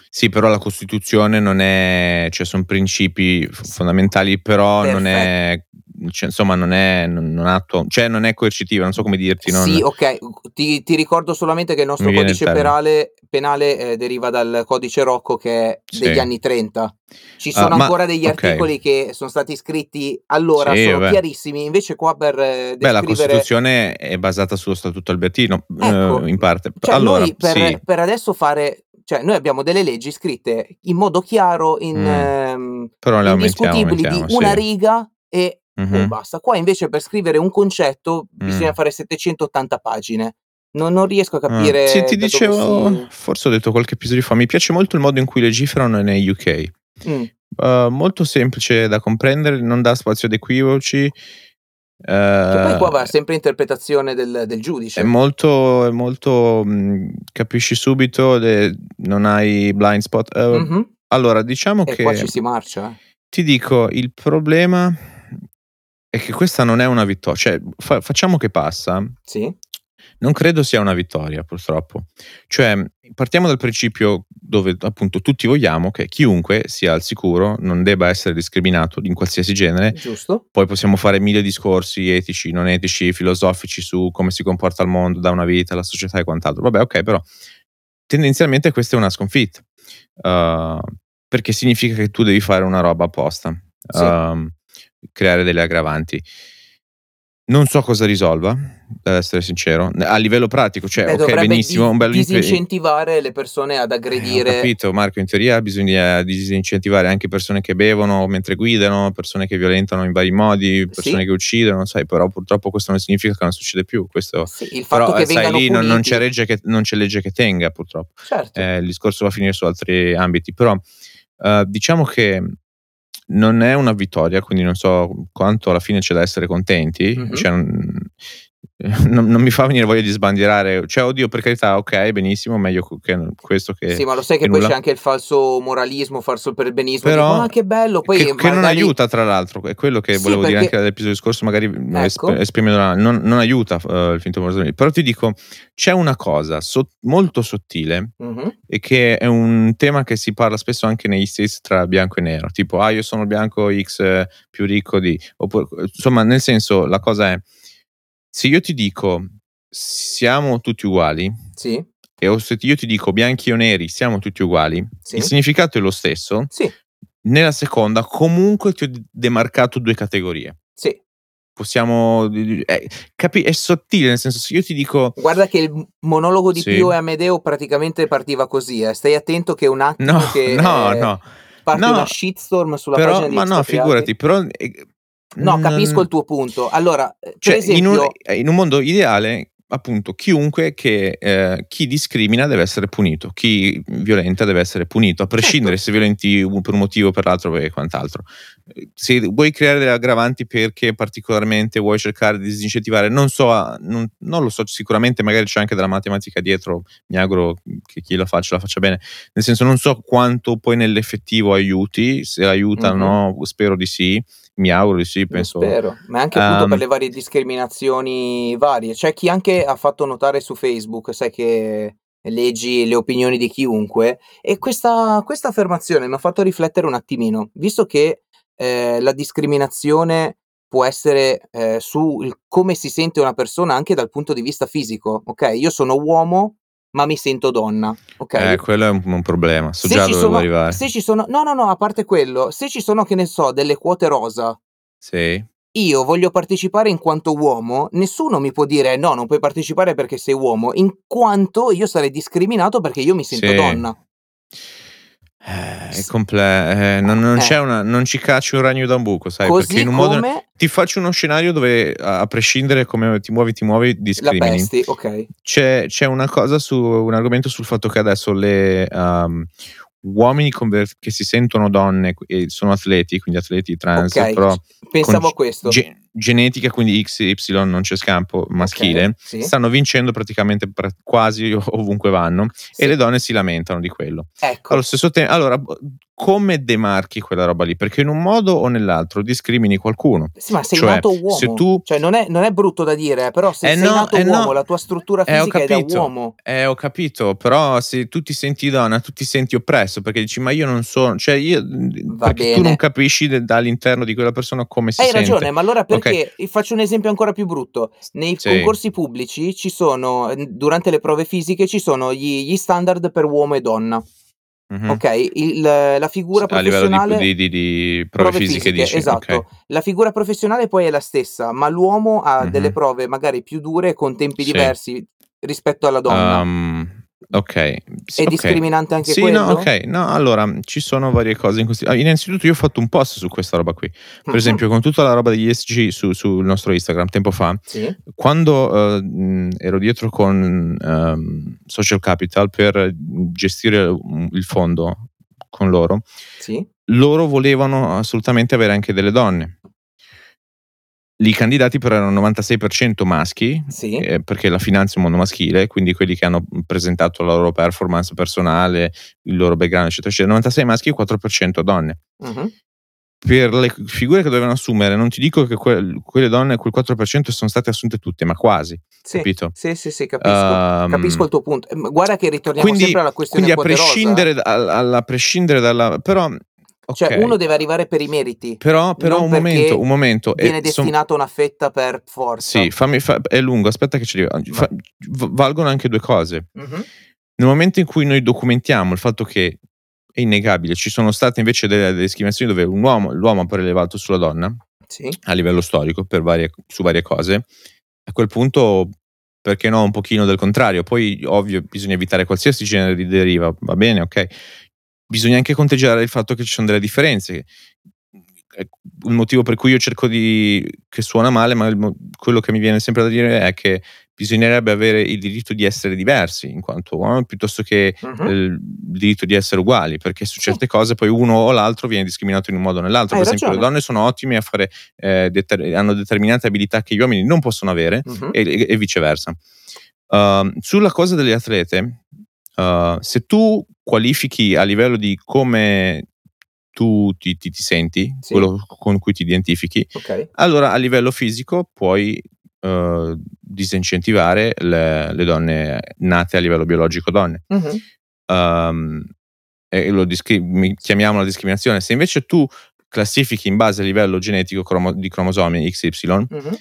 sì, però la Costituzione non è, cioè sono principi fondamentali, però Perfetto. non è cioè, insomma non è, non, non attua, cioè non è coercitiva, non so come dirti. Non... Sì, ok, ti, ti, ricordo solamente che il nostro codice penale, penale eh, deriva dal codice Rocco che è degli sì. anni 30. Ci ah, sono uh, ancora ma, degli articoli okay. che sono stati scritti allora, sì, sono beh. chiarissimi, invece qua per eh, descrivere... Beh, la Costituzione è basata sullo Statuto Albertino, ecco, eh, in parte. Cioè allora, per, sì. per adesso fare cioè noi abbiamo delle leggi scritte in modo chiaro, in, mm. ehm, indiscutibili di una riga e Mh-mh. basta. Qua invece per scrivere un concetto bisogna Mh. fare 780 pagine. Non non riesco a Ah. capire Sì, ti dicevo, si forse ho detto qualche episodio fa, mi piace molto il modo in cui legiferano negli UK. Mh. Uhm, molto semplice da comprendere, non dà spazio ad equivoci. Che poi qua va sempre interpretazione del del È molto è molto, mhmm, capisci subito, de non hai blind spot. Uhm, Mh-mh. allora diciamo E qua ci che si marcia, eh. ti dico, il problema è che questa non è una vittoria, cioè fa- facciamo che passa. Sì. Non credo sia una vittoria, purtroppo. Cioè, partiamo dal principio dove appunto tutti vogliamo che chiunque sia al sicuro non debba essere discriminato in qualsiasi genere. Giusto. Poi possiamo fare mille discorsi etici, non etici, filosofici su come si comporta il mondo da una vita, la società e quant'altro. Vabbè, ok, però tendenzialmente questa è una sconfitta. Uh, perché significa che tu devi fare una roba apposta. Sì. Uh, creare delle aggravanti. Non so cosa risolva, per essere sincero, a livello pratico, cioè, Beh, ok, benissimo, di, un bel disincentivare le persone ad aggredire. Eh, ho capito, Marco, in teoria bisogna disincentivare anche persone che bevono mentre guidano, persone che violentano in vari modi, persone sì. che uccidono, sai, però purtroppo questo non significa che non succede più. Questo, sì, il fatto però, che sai, lì non, non, c'è legge che, non c'è legge che tenga, purtroppo. Certo. Eh, il discorso va a finire su altri ambiti, però uh, diciamo che non è una vittoria, quindi non so quanto alla fine c'è da essere contenti. Mm-hmm. Cioè, non, non, mi fa venire voglia di sbandierare, cioè, oddio, per carità, ok, benissimo, meglio che questo che. Sì, ma lo sai che, che poi nulla. c'è anche il falso moralismo, falso perbenismo. Però, dico, ah, che bello. Poi che, magari... che, non aiuta, tra l'altro, è quello che sì, volevo perché... dire anche dall'episodio scorso, magari ecco. esprimendo, non, non aiuta uh, il finto moralismo. Però ti dico, c'è una cosa so, molto sottile mm-hmm. e che è un tema che si parla spesso anche negli States tra bianco e nero, tipo, ah, io sono il bianco X più ricco di. Oppure, insomma, nel senso, la cosa è se io ti dico siamo tutti uguali, sì. e se io ti dico bianchi o neri siamo tutti uguali, sì. il significato è lo stesso. Sì. Nella seconda, comunque ti ho demarcato due categorie. Sì. Possiamo. Eh, capi- è sottile, nel senso, se io ti dico. Guarda che il monologo di sì. Pio e Amedeo praticamente partiva così. Eh. Stai attento che un attimo no, che. No, eh, no. Parte no, una shitstorm sulla però, pagina di Ma no, figurati, però eh, No, capisco il tuo punto. Allora, eh, cioè, esempio... in, un, in un mondo ideale appunto chiunque che eh, chi discrimina deve essere punito, chi violenta deve essere punito, a prescindere certo. se violenti per un motivo o per l'altro e quant'altro. Se vuoi creare delle aggravanti perché particolarmente vuoi cercare di disincentivare, non so, non, non, lo so, sicuramente magari c'è anche della matematica dietro, mi auguro che chi la faccia la faccia bene, nel senso non so quanto poi nell'effettivo aiuti, se aiutano, mm-hmm. spero di sì mi auguro di sì, penso. Spero, ma anche appunto um, per le varie discriminazioni varie. C'è chi anche ha fatto notare su Facebook, sai che leggi le opinioni di chiunque, e questa, questa affermazione mi ha fatto riflettere un attimino, visto che eh, la discriminazione può essere eh, su come si sente una persona anche dal punto di vista fisico, ok? Io sono uomo, ma mi sento donna. Ok. Eh, quello è un, un problema. So se già dove sono, arrivare. Se ci sono, no, no, no, a parte quello, se ci sono, che ne so, delle quote rosa. Sì. Io voglio partecipare in quanto uomo, nessuno mi può dire no, non puoi partecipare perché sei uomo, in quanto io sarei discriminato perché io mi sento sì. donna. Eh, è comple- eh, non, non, eh. una, non, ci cacci un ragno da un buco, sai? Così perché in un modo ti faccio uno scenario dove a prescindere come ti muovi, ti muovi, discrimini. Pesti, okay. c'è, c'è, una cosa su un argomento sul fatto che adesso le um, uomini conver- che si sentono donne e sono atleti, quindi atleti trans, okay. però pensavo a questo. Ge- genetica, quindi XY non c'è scampo maschile, okay, sì. stanno vincendo praticamente quasi ovunque vanno sì. e le donne si lamentano di quello. Ecco. Allo stesso tempo, allora, come demarchi quella roba lì? Perché in un modo o nell'altro discrimini qualcuno. Sì, ma sei cioè, nato uomo. Se tu... Cioè, non è, non è brutto da dire, però se eh sei no, nato eh uomo, no. la tua struttura eh, fisica eh, è da uomo. Eh, ho capito, però se tu ti senti donna, tu ti senti oppresso, perché dici, ma io non sono... Cioè, io... Va perché bene. tu non capisci dall'interno di quella persona come si Hai sente. Hai ragione, ma allora perché Okay. Faccio un esempio ancora più brutto. Nei Sì. concorsi pubblici ci sono, durante le prove fisiche, ci sono gli, gli standard per uomo e donna. Mh-mh. Ok? Il- la figura a livello professionale. di, di- di prove Prove fisiche, fisiche, dici? Esatto. La figura professionale poi è la stessa, ma l'uomo ha delle prove magari più dure con tempi Sì. diversi rispetto alla donna. Um, Ok. Sì, È discriminante anche sì, quello? no, ok. No, allora, ci sono varie cose in questi... Ah, innanzitutto io ho fatto un post su questa roba qui. Per esempio, con tutta la roba degli ESG su, sul nostro Instagram tempo fa, sì. quando uh, ero dietro con um, Social Capital per gestire il fondo con loro, sì. loro volevano assolutamente avere anche delle donne. I candidati però erano 96% maschi, sì. eh, perché la finanza è un mondo maschile, quindi quelli che hanno presentato la loro performance personale, il loro background, eccetera, eccetera. 96 maschi e 4% donne. Uh-huh. Per le figure che dovevano assumere, non ti dico che que- quelle donne, quel 4% sono state assunte tutte, ma quasi. Sì, capito? Sì, sì, sì, capisco. Um, capisco il tuo punto. Guarda che ritorniamo quindi, sempre alla questione Quindi a prescindere, da, a, a prescindere dalla... Però cioè, uno deve arrivare per i meriti. Però, però un momento, un momento. Viene destinato son... una fetta per forza. Sì, fammi, fa... è lungo, aspetta che ci arrivo. Fa... Valgono anche due cose. Mm-hmm. Nel momento in cui noi documentiamo il fatto che è innegabile, ci sono state invece delle, delle discriminazioni dove un uomo, l'uomo ha prelevato sulla donna, sì. a livello storico, varie, su varie cose, a quel punto perché no un pochino del contrario poi ovvio bisogna evitare qualsiasi genere di deriva va bene ok bisogna anche conteggiare il fatto che ci sono delle differenze. Il motivo per cui io cerco di. che suona male, ma il, quello che mi viene sempre da dire è che bisognerebbe avere il diritto di essere diversi in quanto uomo piuttosto che uh-huh. il diritto di essere uguali, perché su certe sì. cose poi uno o l'altro viene discriminato in un modo o nell'altro. Hai per esempio, ragione. le donne sono ottime a fare, eh, deter- hanno determinate abilità che gli uomini non possono avere uh-huh. e, e, viceversa. Uh, sulla cosa delle atlete, uh, se tu qualifichi a livello di come tu ti, ti, ti senti, sì. quello con cui ti identifichi, okay. allora a livello fisico puoi uh, disincentivare le, le, donne nate a livello biologico donne. Uh-huh. Um, e lo discri- chiamiamola discriminazione. Se invece tu classifichi in base a livello genetico cromo- di cromosomi XY, uh-huh.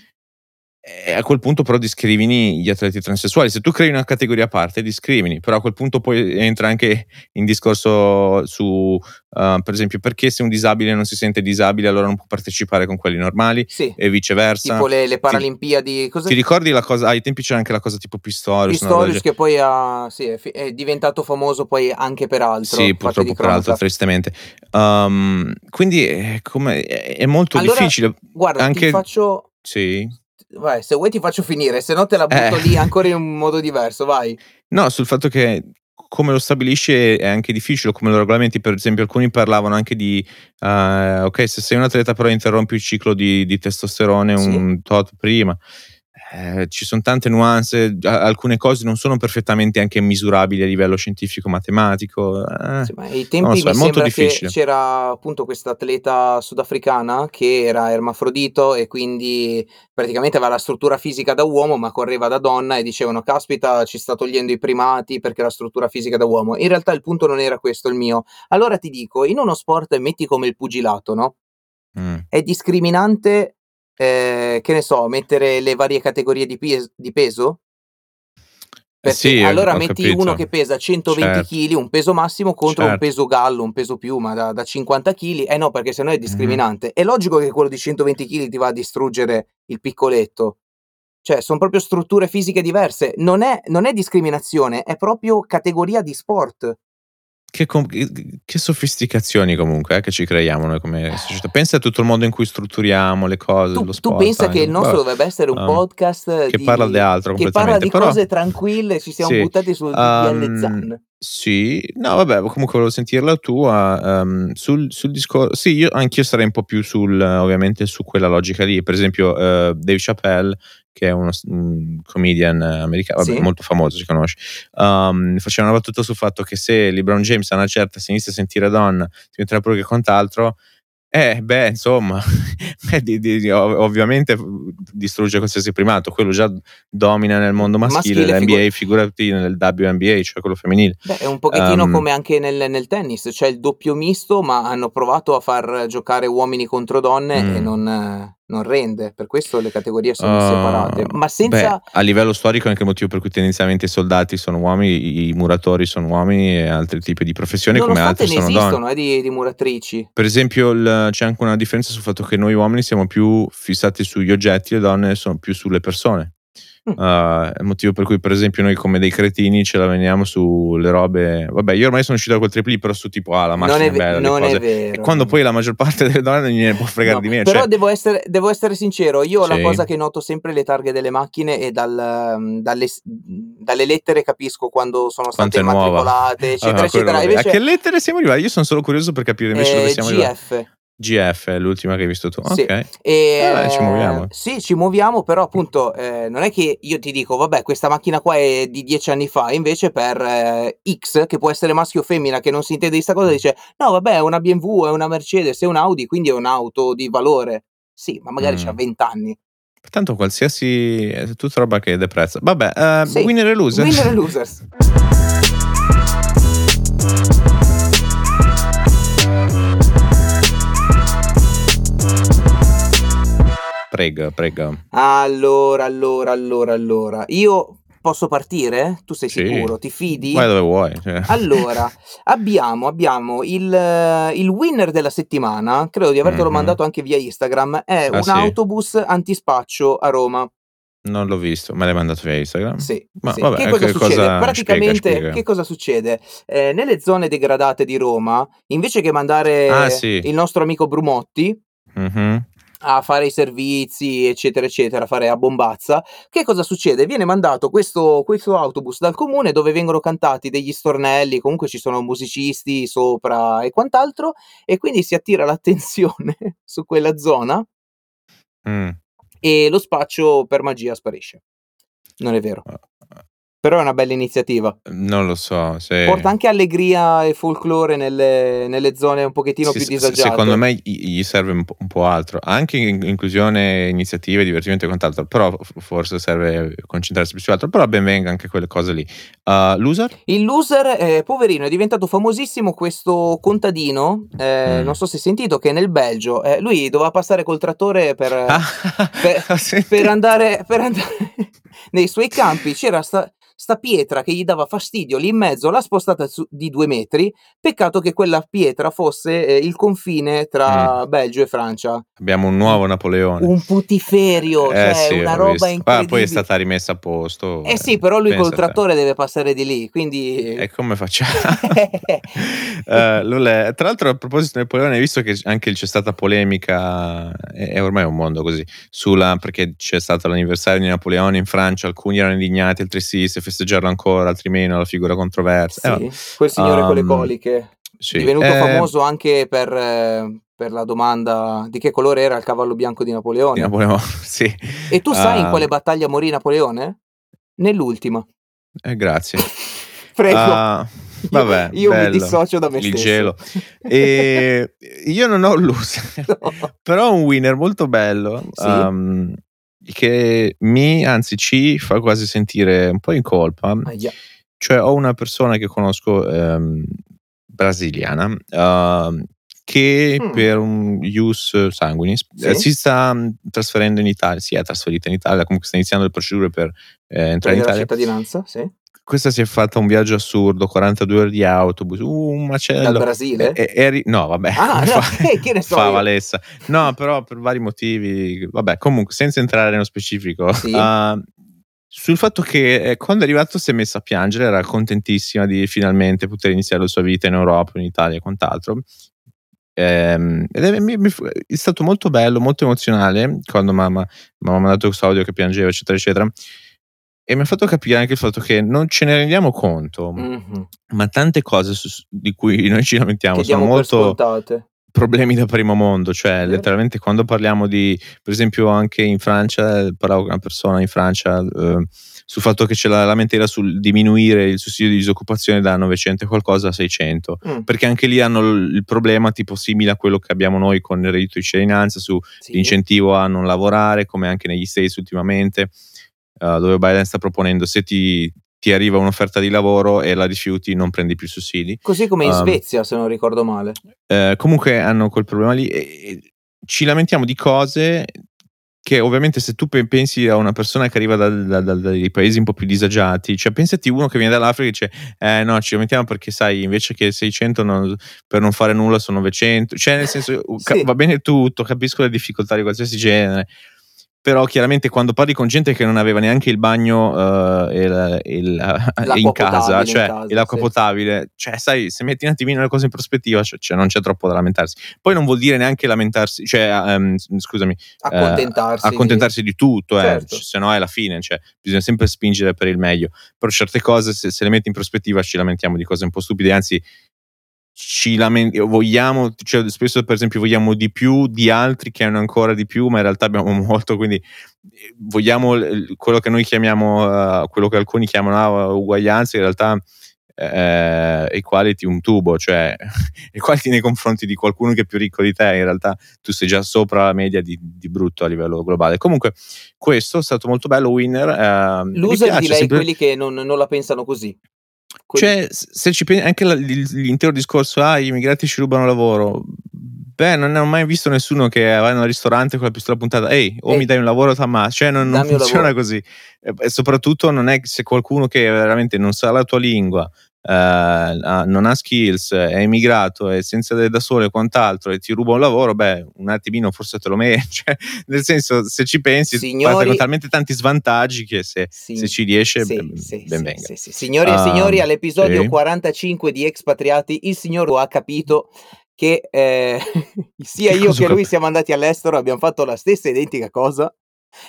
E a quel punto però discrimini gli atleti transessuali. Se tu crei una categoria a parte, discrimini, però a quel punto poi entra anche in discorso su, uh, per esempio, perché se un disabile non si sente disabile allora non può partecipare con quelli normali sì. e viceversa. Tipo le, le Paralimpiadi. Ti, ti ricordi la cosa, ai tempi c'era anche la cosa tipo Pistorius. Pistorius che poi ha, sì, è, è, diventato famoso poi anche per altro. Sì, purtroppo per altro, tristemente. Um, quindi è, come, è, molto allora, difficile. Guarda, anche... ti faccio... Sì vai, se vuoi ti faccio finire, se no te la butto Eh. lì ancora in un modo diverso, vai. No, sul fatto che come lo stabilisci è anche difficile, come lo regolamenti, per esempio alcuni parlavano anche di, uh, ok, se sei un atleta però interrompi il ciclo di, di testosterone Sì. un tot prima, eh, ci sono tante nuance, alcune cose non sono perfettamente anche misurabili a livello scientifico-matematico. Eh, sì, ma ai tempi so, mi sembra difficile. che c'era appunto questa atleta sudafricana che era ermafrodito e quindi praticamente aveva la struttura fisica da uomo ma correva da donna e dicevano caspita ci sta togliendo i primati perché la struttura fisica da uomo. In realtà il punto non era questo il mio. Allora ti dico, in uno sport metti come il pugilato, no? Mm. È discriminante eh, che ne so, mettere le varie categorie di, pes- di peso? Perché sì, allora metti capito. uno che pesa 120 Certo. kg, un peso massimo contro un Certo. peso gallo, un peso piuma da, da 50 kg. Eh no, perché sennò è discriminante. È logico che quello di 120 kg ti va a distruggere il piccoletto. Cioè, sono proprio strutture fisiche diverse. Non è, non è discriminazione, è proprio categoria di sport. Che, che- sofisticazioni comunque eh, che ci creiamo noi come società. Pensa a tutto il modo in cui strutturiamo le cose, Tu, lo tu sport. pensa che il nostro Vabbè, dovrebbe essere un um, podcast che di- parla di altro che parla di però- cose tranquille, ci siamo Sì, buttati sul DDL um, Zan. Sì, no, vabbè, comunque volevo sentirla tua. ehm, sul, sul discorso, sì, io anch'io sarei un po' più sul, ovviamente, su quella logica lì. Per esempio, eh, Dave Chappelle, che è uno, un comedian americano, vabbè, Sì. molto famoso, si conosce, um, faceva una battuta sul fatto che se LeBron James a una certa si inizia a sentire donna, diventerà pure che quant'altro. Eh, beh, insomma, di- di- ov- ovviamente distrugge qualsiasi primato, quello già domina nel mondo maschile, Maschile, l'NBA, figurati nel WNBA, cioè quello femminile. Beh, è un pochettino Um, come anche nel, nel tennis, c'è il doppio misto, ma hanno provato a far giocare uomini contro donne e Mm. non, eh, non rende, per questo le categorie sono Uh, separate. Ma senza... beh, a livello storico è anche il motivo per cui tendenzialmente i soldati sono uomini, i- muratori sono uomini e altri tipi di professioni come altri ne sono donne. esistono eh, di, di muratrici. Per esempio, il- c'è anche una differenza sul fatto che noi uomini siamo più fissati sugli oggetti, le donne sono più sulle persone. Mm. Uh, è il motivo per cui, per esempio, noi come dei cretini ce la veniamo sulle robe. Vabbè, io ormai sono uscito da quel tripli, però su tipo, ah, la macchina Non è, è bella, non è vero. E quando poi la maggior parte delle donne non gliene può fregare No, di me. Però cioè, devo, essere, devo essere sincero, io la Sì. cosa che noto sempre le targhe delle macchine e dal, um, dalle, dalle lettere capisco quando sono Quanto state nuova. immatricolate, eccetera, Ah, eccetera. Invece, A che lettere siamo arrivati? Io sono solo curioso per capire invece dove eh, siamo arrivati. GF. L'ultima che hai visto tu. Sì. Ok. E, Eh, beh, ci muoviamo. Sì, ci muoviamo, però appunto eh, non è che io ti dico, vabbè, questa macchina qua è di dieci anni fa, invece per eh, X, che può essere maschio o femmina, che non si intende di sta cosa, dice, no, vabbè, è una BMW, è una Mercedes, è un Audi, quindi è un'auto di valore. Sì, ma magari Mm. c'ha 20 anni. Tanto qualsiasi è tutta roba che deprezza. Vabbè, eh, Sì. winner e loser. Winner e losers. Prego, prego. Allora, allora, allora, allora. Io posso partire? Tu sei Sì. sicuro? Ti fidi? Vai dove vuoi. cioè. Allora, abbiamo, abbiamo il, eh, il winner della settimana, credo di avertelo Mhm. mandato anche via Instagram, è Ah, un sì? autobus antispaccio a Roma. Non l'ho visto, me l'hai mandato via Instagram? Sì, Ma sì. vabbè, che cosa che succede? cosa- Praticamente, spiega, spiega. che cosa succede? Eh, nelle zone degradate di Roma, invece che mandare Ah, sì. il nostro amico Brumotti Mhm. A fare i servizi, eccetera, eccetera, a fare a bombazza, che cosa succede? Viene mandato questo, questo autobus dal comune dove vengono cantati degli stornelli, comunque ci sono musicisti sopra e quant'altro, e quindi si attira l'attenzione su quella zona Mm. e lo spaccio per magia sparisce. Non è vero. Però è una bella iniziativa. Non lo so. Se... Porta anche allegria e folklore nelle, nelle zone un pochettino Sì, più disagiate. Secondo me gli serve un po', un po' altro, anche in- inclusione, iniziative, divertimento e quant'altro, però forse serve concentrarsi più su altro, però ben venga anche quelle cose lì. Uh, loser? Il loser, eh, poverino, è diventato famosissimo questo contadino, eh, Mm. non so se hai sentito, che nel Belgio, eh, lui doveva passare col trattore per, Ah, per- per andare, per andare, nei suoi campi c'era sta, sta pietra che gli dava fastidio lì in mezzo, l'ha spostata su, di due metri. Peccato che quella pietra fosse eh, il confine tra mm. Belgio e Francia. Abbiamo un nuovo Napoleone. Un putiferio, eh, cioè sì, una roba incredibile. Ah, poi è stata rimessa a posto. Eh, eh sì, però lui col trattore deve passare di lì, quindi... E come facciamo? uh, tra l'altro a proposito di Napoleone, hai visto che anche c'è stata polemica, è, ormai un mondo così, sulla, perché c'è stato l'anniversario di Napoleone in Francia, alcuni erano indignati, altri sì, se festeggiarlo ancora, altri meno, la figura controversa. Sì, eh, quel signore um, con le coliche. Sì. Divenuto eh, famoso anche per, eh, per, la domanda di che colore era il cavallo bianco di Napoleone. Di Napoleone, sì. E tu sai uh, in quale battaglia morì Napoleone? Nell'ultima. Eh, grazie. Prego. Uh, Vabbè, io, io mi dissocio da me il stesso. gelo. E io non ho un loser, no. però un winner molto bello. Sì. Um, che mi, anzi ci fa quasi sentire un po' in colpa. Ah, yeah. Cioè ho una persona che conosco ehm, brasiliana uh, che mm. per un ius sanguinis sì. eh, si sta mm, trasferendo in Italia, si è trasferita in Italia, comunque sta iniziando le procedure per eh, entrare in Italia. la cittadinanza, sì questa si è fatta un viaggio assurdo, 42 ore di autobus, uh, un macello. Dal Brasile? E, eri, no, vabbè. Ah, no, fa, che ne so. Fa Valessa. No, però per vari motivi, vabbè, comunque, senza entrare nello specifico. Sì. Uh, sul fatto che eh, quando è arrivato si è messa a piangere, era contentissima di finalmente poter iniziare la sua vita in Europa, in Italia e quant'altro. Ehm, ed è, mi, mi, è, stato molto bello, molto emozionale quando mamma mi ha mandato questo audio che piangeva, eccetera, eccetera e mi ha fatto capire anche il fatto che non ce ne rendiamo conto, mm-hmm. ma tante cose su, di cui noi ci lamentiamo sono molto problemi da primo mondo, cioè sì. letteralmente quando parliamo di, per esempio anche in Francia, parlavo con una persona in Francia eh, sul fatto che c'è la lamentela sul diminuire il sussidio di disoccupazione da 900 e qualcosa a 600, mm. perché anche lì hanno il, il problema tipo simile a quello che abbiamo noi con il reddito di cittadinanza sull'incentivo sì. a non lavorare, come anche negli States ultimamente uh, dove Biden sta proponendo se ti, ti, arriva un'offerta di lavoro e la rifiuti non prendi più sussidi. Così come in um, Svezia, se non ricordo male. Uh, comunque hanno quel problema lì e, e ci lamentiamo di cose che ovviamente se tu pensi a una persona che arriva da, da, da, dai paesi un po' più disagiati, cioè pensati uno che viene dall'Africa e dice eh no ci lamentiamo perché sai invece che 600 non, per non fare nulla sono 900, cioè nel senso sì. va bene tutto, capisco le difficoltà di qualsiasi genere, però chiaramente quando parli con gente che non aveva neanche il bagno uh, il, il, in casa, cioè in casa, l'acqua sì. potabile, cioè sai, se metti un attimino le cose in prospettiva, cioè, cioè, non c'è troppo da lamentarsi. Poi non vuol dire neanche lamentarsi, cioè, um, scusami, accontentarsi, uh, accontentarsi di, di tutto, eh, certo. se no è la fine, cioè, bisogna sempre spingere per il meglio. Però certe cose, se, se le metti in prospettiva, ci lamentiamo di cose un po' stupide, anzi ci lamentiamo, vogliamo, cioè spesso per esempio vogliamo di più di altri che hanno ancora di più, ma in realtà abbiamo molto, quindi eh, vogliamo quello che noi chiamiamo, uh, quello che alcuni chiamano uh, uguaglianza, in realtà uh, equality un tubo, cioè equality nei confronti di qualcuno che è più ricco di te, in realtà tu sei già sopra la media di, di brutto a livello globale. Comunque questo è stato molto bello, winner. Uh, Loser direi sempre... quelli che non, non la pensano così. Cioè, se ci pensi, anche l'intero discorso, ah, gli immigrati ci rubano lavoro. Beh, non ho mai visto nessuno che va in un ristorante con la pistola puntata, ehi, o Ehi, mi dai un lavoro t'ammazzo. Cioè, non, non funziona così. E soprattutto non è che se qualcuno che veramente non sa la tua lingua, Uh, non ha skills, è immigrato, è senza da solo e quant'altro e ti ruba un lavoro, beh, un attimino forse te lo meriti. Cioè, nel senso, se ci pensi, Signori, con talmente tanti svantaggi che se, sì, se ci riesce, sì, ben, sì, ben venga. Signori e uh, signori, all'episodio 45 di Expatriati, il signor lo ha capito che eh, sia io che lui siamo andati all'estero, abbiamo fatto la stessa identica cosa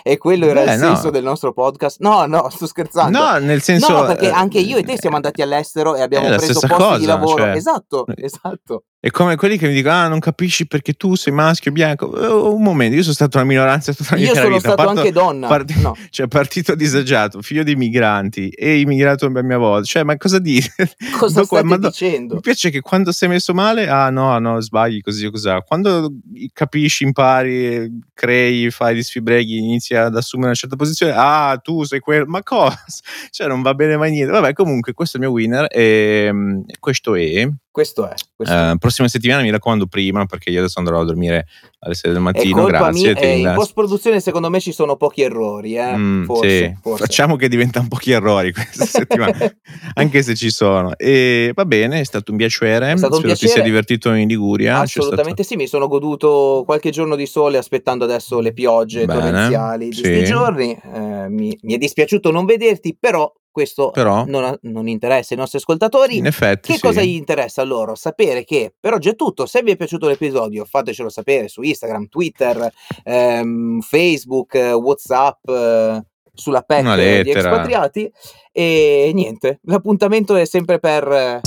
e quello era Beh, il senso no. del nostro podcast. No, no, sto scherzando. No, nel senso. No, perché anche io e te siamo andati all'estero e abbiamo preso posti cosa, di lavoro. Cioè... Esatto, esatto. È come quelli che mi dicono: Ah, non capisci perché tu sei maschio bianco. Uh, un momento, io sono stato una minoranza tutta la mia Io sono vita. stato Parto, anche donna. Part- no. Cioè, partito disagiato, figlio di migranti e immigrato a mia volta. Cioè, ma cosa dici? Cosa Dopo, state do- dicendo? Mi piace che quando sei messo male, ah no, no, sbagli così o così. Quando capisci, impari, crei, fai gli sfibreghi, inizi ad assumere una certa posizione, ah, tu sei quello, ma cosa? Cioè, non va bene mai niente. Vabbè, comunque, questo è il mio winner e ehm, questo è Questo è. Questo uh, prossima settimana mi raccomando prima perché io adesso andrò a dormire alle 6 del mattino. Grazie. Mia, eh, in post produzione secondo me ci sono pochi errori. Eh? Mm, forse, sì. forse. Facciamo che diventano pochi errori questa settimana, anche se ci sono. E va bene, è stato un piacere. È stato Spero un piacere. ti sia divertito in Liguria. Assolutamente stato... sì, mi sono goduto qualche giorno di sole aspettando adesso le piogge bene, torrenziali di questi giorni. Eh, mi, mi è dispiaciuto non vederti, però questo Però, non, non, interessa ai nostri ascoltatori. In effetti, che sì. cosa gli interessa a loro? Sapere che per oggi è tutto. Se vi è piaciuto l'episodio, fatecelo sapere su Instagram, Twitter, ehm, Facebook, WhatsApp, eh, sulla PEC di Expatriati. E niente, l'appuntamento è sempre per.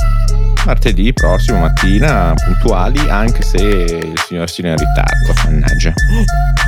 Martedì prossimo mattina, puntuali, anche se il signor Sino è in ritardo. Mannaggia.